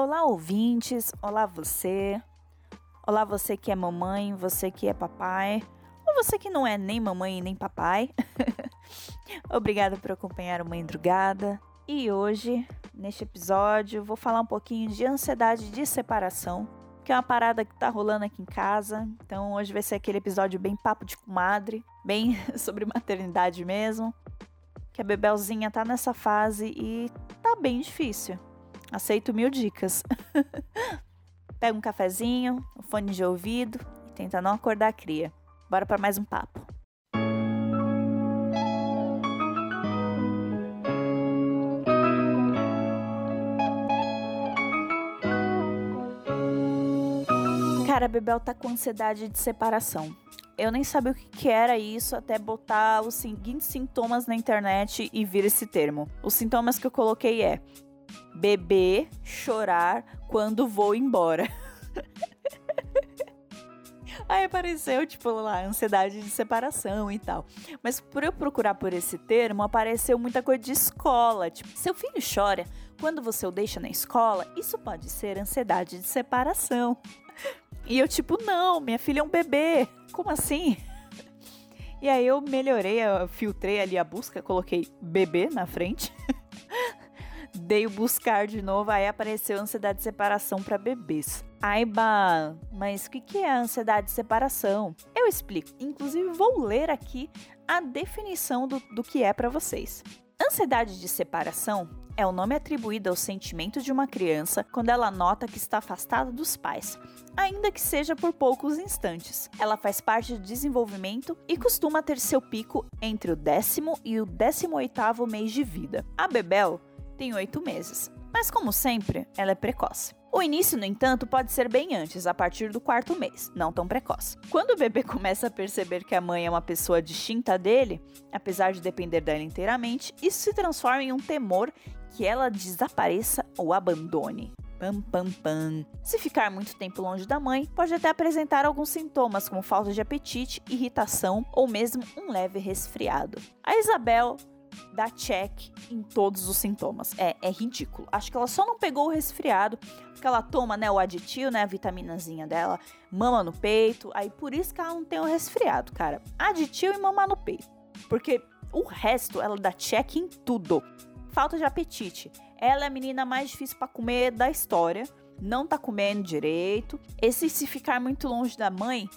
Olá, ouvintes. Olá, você. Olá, você que é mamãe, você que é papai. Ou você que não é nem mamãe nem papai. Obrigada por acompanhar o Mãe Drugada. E hoje, neste episódio, vou falar um pouquinho de ansiedade de separação, que é uma parada que tá rolando aqui em casa. Então, hoje vai ser aquele episódio bem papo de comadre, bem sobre maternidade mesmo. Que a Bebelzinha tá nessa fase e tá bem difícil. Aceito mil dicas. Pega um cafezinho, um fone de ouvido e tenta não acordar a cria. Bora para mais um papo. Cara, a Bebel tá com ansiedade de separação. Eu nem sabia o que, que era isso até botar os seguintes sintomas na internet e vir esse termo. Os sintomas que eu coloquei é beber, chorar quando vou embora. Aí apareceu, tipo, lá, ansiedade de separação e tal. Mas por eu procurar por esse termo, apareceu muita coisa de escola. Tipo, seu filho chora quando você o deixa na escola, isso pode ser ansiedade de separação. E eu, tipo, não, minha filha é um bebê. Como assim? E aí eu melhorei, eu filtrei ali a busca, coloquei bebê na frente. Dei o buscar de novo, aí apareceu ansiedade de separação para bebês. Aiba, mas o que, que é ansiedade de separação? Eu explico. Inclusive, vou ler aqui a definição do, do que é para vocês. Ansiedade de separação é o nome atribuído ao sentimento de uma criança quando ela nota que está afastada dos pais, ainda que seja por poucos instantes. Ela faz parte do desenvolvimento e costuma ter seu pico entre o décimo e o décimo oitavo mês de vida. A Bebel tem oito meses, mas como sempre, ela é precoce. O início, no entanto, pode ser bem antes, a partir do quarto mês, não tão precoce. Quando o bebê começa a perceber que a mãe é uma pessoa distinta dele, apesar de depender dela inteiramente, isso se transforma em um temor que ela desapareça ou abandone. Pam, pam, pam. Se ficar muito tempo longe da mãe, pode até apresentar alguns sintomas como falta de apetite, irritação ou mesmo um leve resfriado. A Isabel dá check em todos os sintomas. É, é ridículo. Acho que ela só não pegou o resfriado, porque ela toma, né, o aditivo, né, a vitaminazinha dela, mama no peito, aí por isso que ela não tem o resfriado, cara. Aditivo e mamar no peito. Porque o resto, ela dá check em tudo. Falta de apetite. Ela é a menina mais difícil para comer da história. Não tá comendo direito. Esse se ficar muito longe da mãe,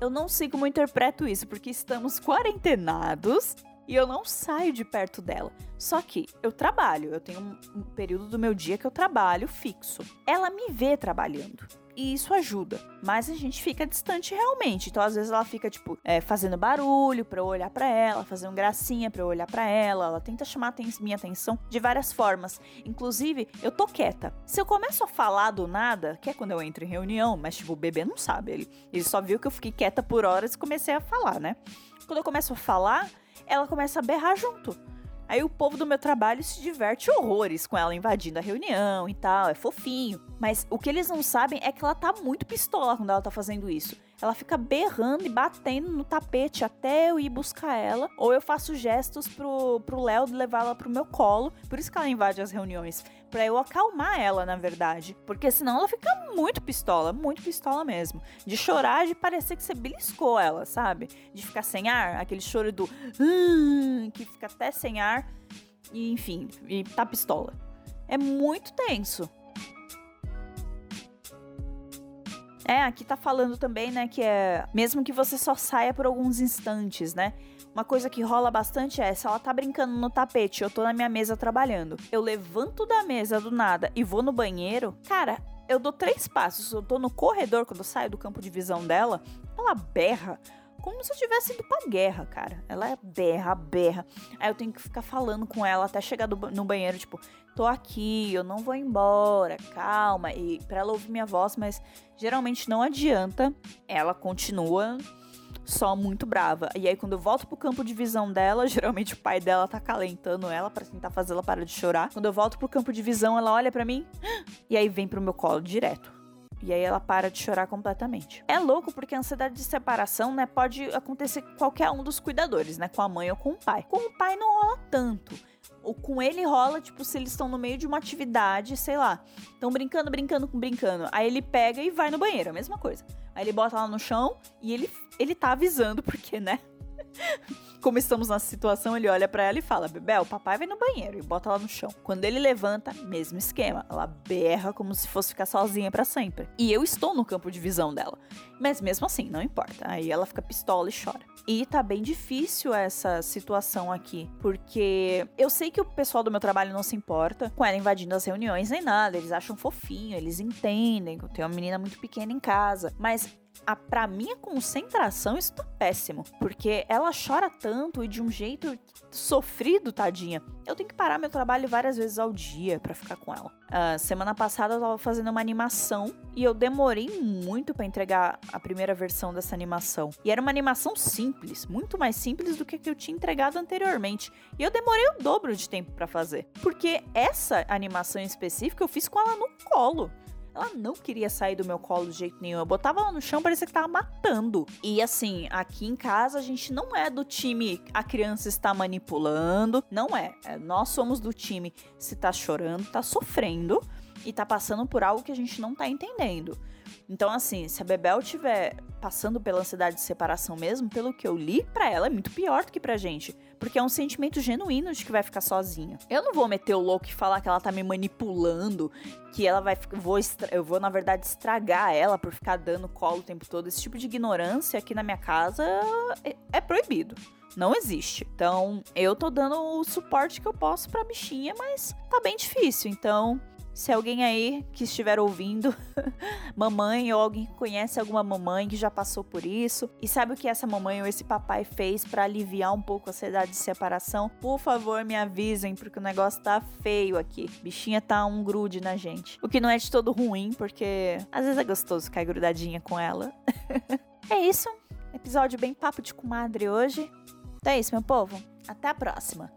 eu não sei como interpreto isso, porque estamos quarentenados e eu não saio de perto dela. Só que eu trabalho, eu tenho um, período do meu dia que eu trabalho fixo. Ela me vê trabalhando. E isso ajuda. Mas a gente fica distante realmente. Então, às vezes, ela fica, tipo, é, fazendo barulho pra eu olhar para ela, fazendo gracinha pra eu olhar para ela. Ela tenta chamar minha atenção de várias formas. Inclusive, eu tô quieta. Se eu começo a falar do nada, que é quando eu entro em reunião, mas, tipo, o bebê não sabe. Ele, ele só viu que eu fiquei quieta por horas e comecei a falar, né? Quando eu começo a falar, ela começa a berrar junto. Aí o povo do meu trabalho se diverte horrores com ela invadindo a reunião e tal, é fofinho. Mas o que eles não sabem é que ela tá muito pistola quando ela tá fazendo isso. Ela fica berrando e batendo no tapete até eu ir buscar ela. Ou eu faço gestos pro, pro Léo levar ela pro meu colo. Por isso que ela invade as reuniões. Pra eu acalmar ela, na verdade. Porque senão ela fica muito pistola, muito pistola mesmo. De chorar, de parecer que você beliscou ela, sabe? De ficar sem ar, aquele choro do. que fica até sem ar. E enfim, e tá pistola. É muito tenso. É, aqui tá falando também, né, que é mesmo que você só saia por alguns instantes, né? Uma coisa que rola bastante é, se ela tá brincando no tapete, eu tô na minha mesa trabalhando, eu levanto da mesa do nada e vou no banheiro, cara, eu dou três passos, eu tô no corredor quando eu saio do campo de visão dela, ela berra como se eu tivesse ido pra guerra, cara. Ela é berra, berra. Aí eu tenho que ficar falando com ela até chegar do, no banheiro, tipo, tô aqui, eu não vou embora, calma. E pra ela ouvir minha voz, mas geralmente não adianta. Ela continua só muito brava. E aí, quando eu volto pro campo de visão dela, geralmente o pai dela tá calentando ela para tentar fazer ela parar de chorar. Quando eu volto pro campo de visão, ela olha para mim e aí vem pro meu colo direto. E aí ela para de chorar completamente. É louco porque a ansiedade de separação, né, pode acontecer com qualquer um dos cuidadores, né, com a mãe ou com o pai. Com o pai não rola tanto, ou com ele rola, tipo, se eles estão no meio de uma atividade, sei lá, estão brincando, brincando, brincando. Aí ele pega e vai no banheiro, a mesma coisa. Aí ele bota lá no chão e ele, ele tá avisando, porque, né? Como estamos nessa situação, ele olha para ela e fala: Bebel, papai vai no banheiro e bota ela no chão. Quando ele levanta, mesmo esquema. Ela berra como se fosse ficar sozinha para sempre. E eu estou no campo de visão dela. Mas mesmo assim, não importa. Aí ela fica pistola e chora. E tá bem difícil essa situação aqui, porque eu sei que o pessoal do meu trabalho não se importa com ela invadindo as reuniões nem nada. Eles acham fofinho, eles entendem que eu tenho uma menina muito pequena em casa. Mas a, pra minha concentração, isso tá péssimo. Porque ela chora tanto e de um jeito sofrido, tadinha. Eu tenho que parar meu trabalho várias vezes ao dia para ficar com ela. Uh, semana passada eu tava fazendo uma animação e eu demorei muito para entregar a primeira versão dessa animação. E era uma animação simples, muito mais simples do que a que eu tinha entregado anteriormente. E eu demorei o dobro de tempo para fazer. Porque essa animação em específico eu fiz com ela no colo. Ela não queria sair do meu colo de jeito nenhum. Eu botava ela no chão, parecia que tava matando. E assim, aqui em casa a gente não é do time a criança está manipulando. Não é. é nós somos do time se tá chorando, tá sofrendo e tá passando por algo que a gente não tá entendendo. Então, assim, se a Bebel tiver passando pela ansiedade de separação mesmo, pelo que eu li, para ela é muito pior do que pra gente. Porque é um sentimento genuíno de que vai ficar sozinha. Eu não vou meter o louco e falar que ela tá me manipulando, que ela vai. Vou eu vou, na verdade, estragar ela por ficar dando colo o tempo todo. Esse tipo de ignorância aqui na minha casa é, é proibido não existe. Então, eu tô dando o suporte que eu posso pra bichinha, mas tá bem difícil. Então, se alguém aí que estiver ouvindo, mamãe ou alguém que conhece alguma mamãe que já passou por isso e sabe o que essa mamãe ou esse papai fez para aliviar um pouco a ansiedade de separação, por favor me avisem, porque o negócio tá feio aqui. Bichinha tá um grude na gente. O que não é de todo ruim, porque às vezes é gostoso ficar grudadinha com ela. é isso. Episódio bem papo de comadre hoje. Então é isso, meu povo. Até a próxima.